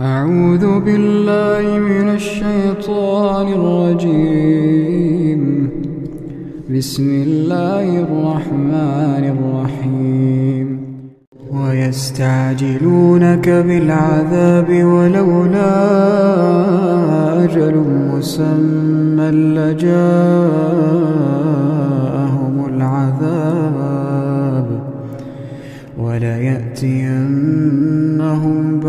أعوذ بالله من الشيطان الرجيم. بسم الله الرحمن الرحيم. ويستعجلونك بالعذاب ولولا أجل مسمى لجاءهم العذاب. وليأتينهم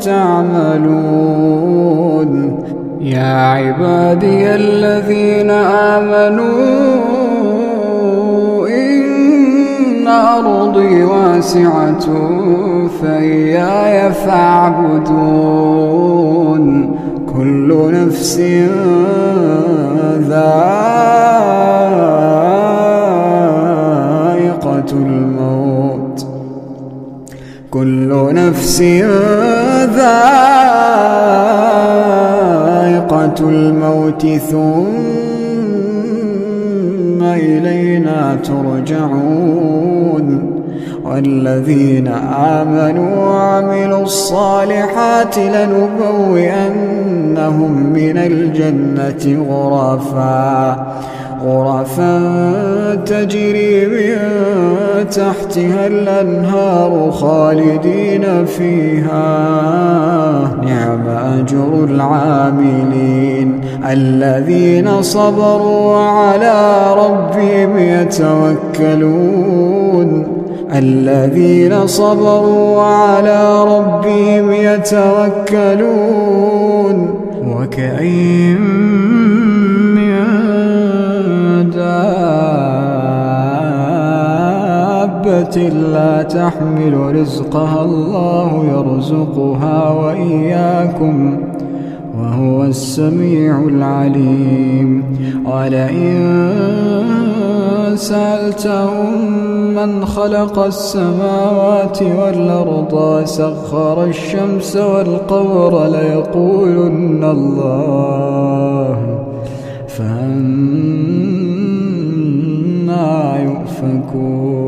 تعملون يا عبادي الذين آمنوا إن أرضي واسعة فإياي فاعبدون. كل نفس ذائقة كل نفس ذائقة الموت ثم إلينا ترجعون. والذين آمنوا وعملوا الصالحات لنبوئنهم من الجنة غرفا. غرفا تجري من تحتها الأنهار خالدين فيها. نعم أجر العاملين الذين صبروا وعلى ربهم يتوكلون. الذين صبروا وعلى ربهم يتوكلون. وكأين لا تحمل رزقها الله يرزقها وإياكم وهو السميع العليم. ولئن سألتهم من خلق السماوات والأرض وسخر الشمس والقمر ليقولن الله فأنا يؤفكون.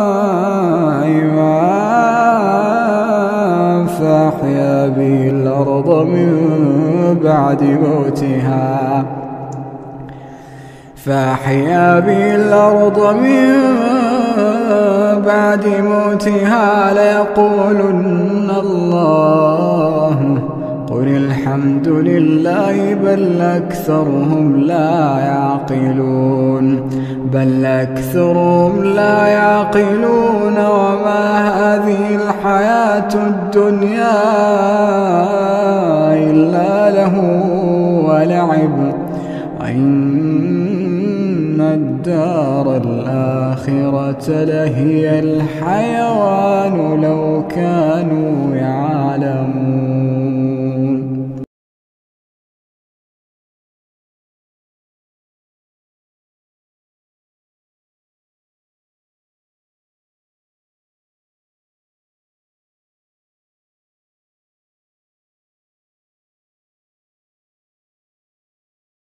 بعد موتها. فأحيا به الأرض من بعد موتها ليقولن الله. قل الحمد لله بل أكثرهم لا يعقلون. بل أكثرهم لا يعقلون وما هذه الحياة الدنيا. ولعب وإن الدار الآخرة لهي الحيوان لو كانوا يعلمون.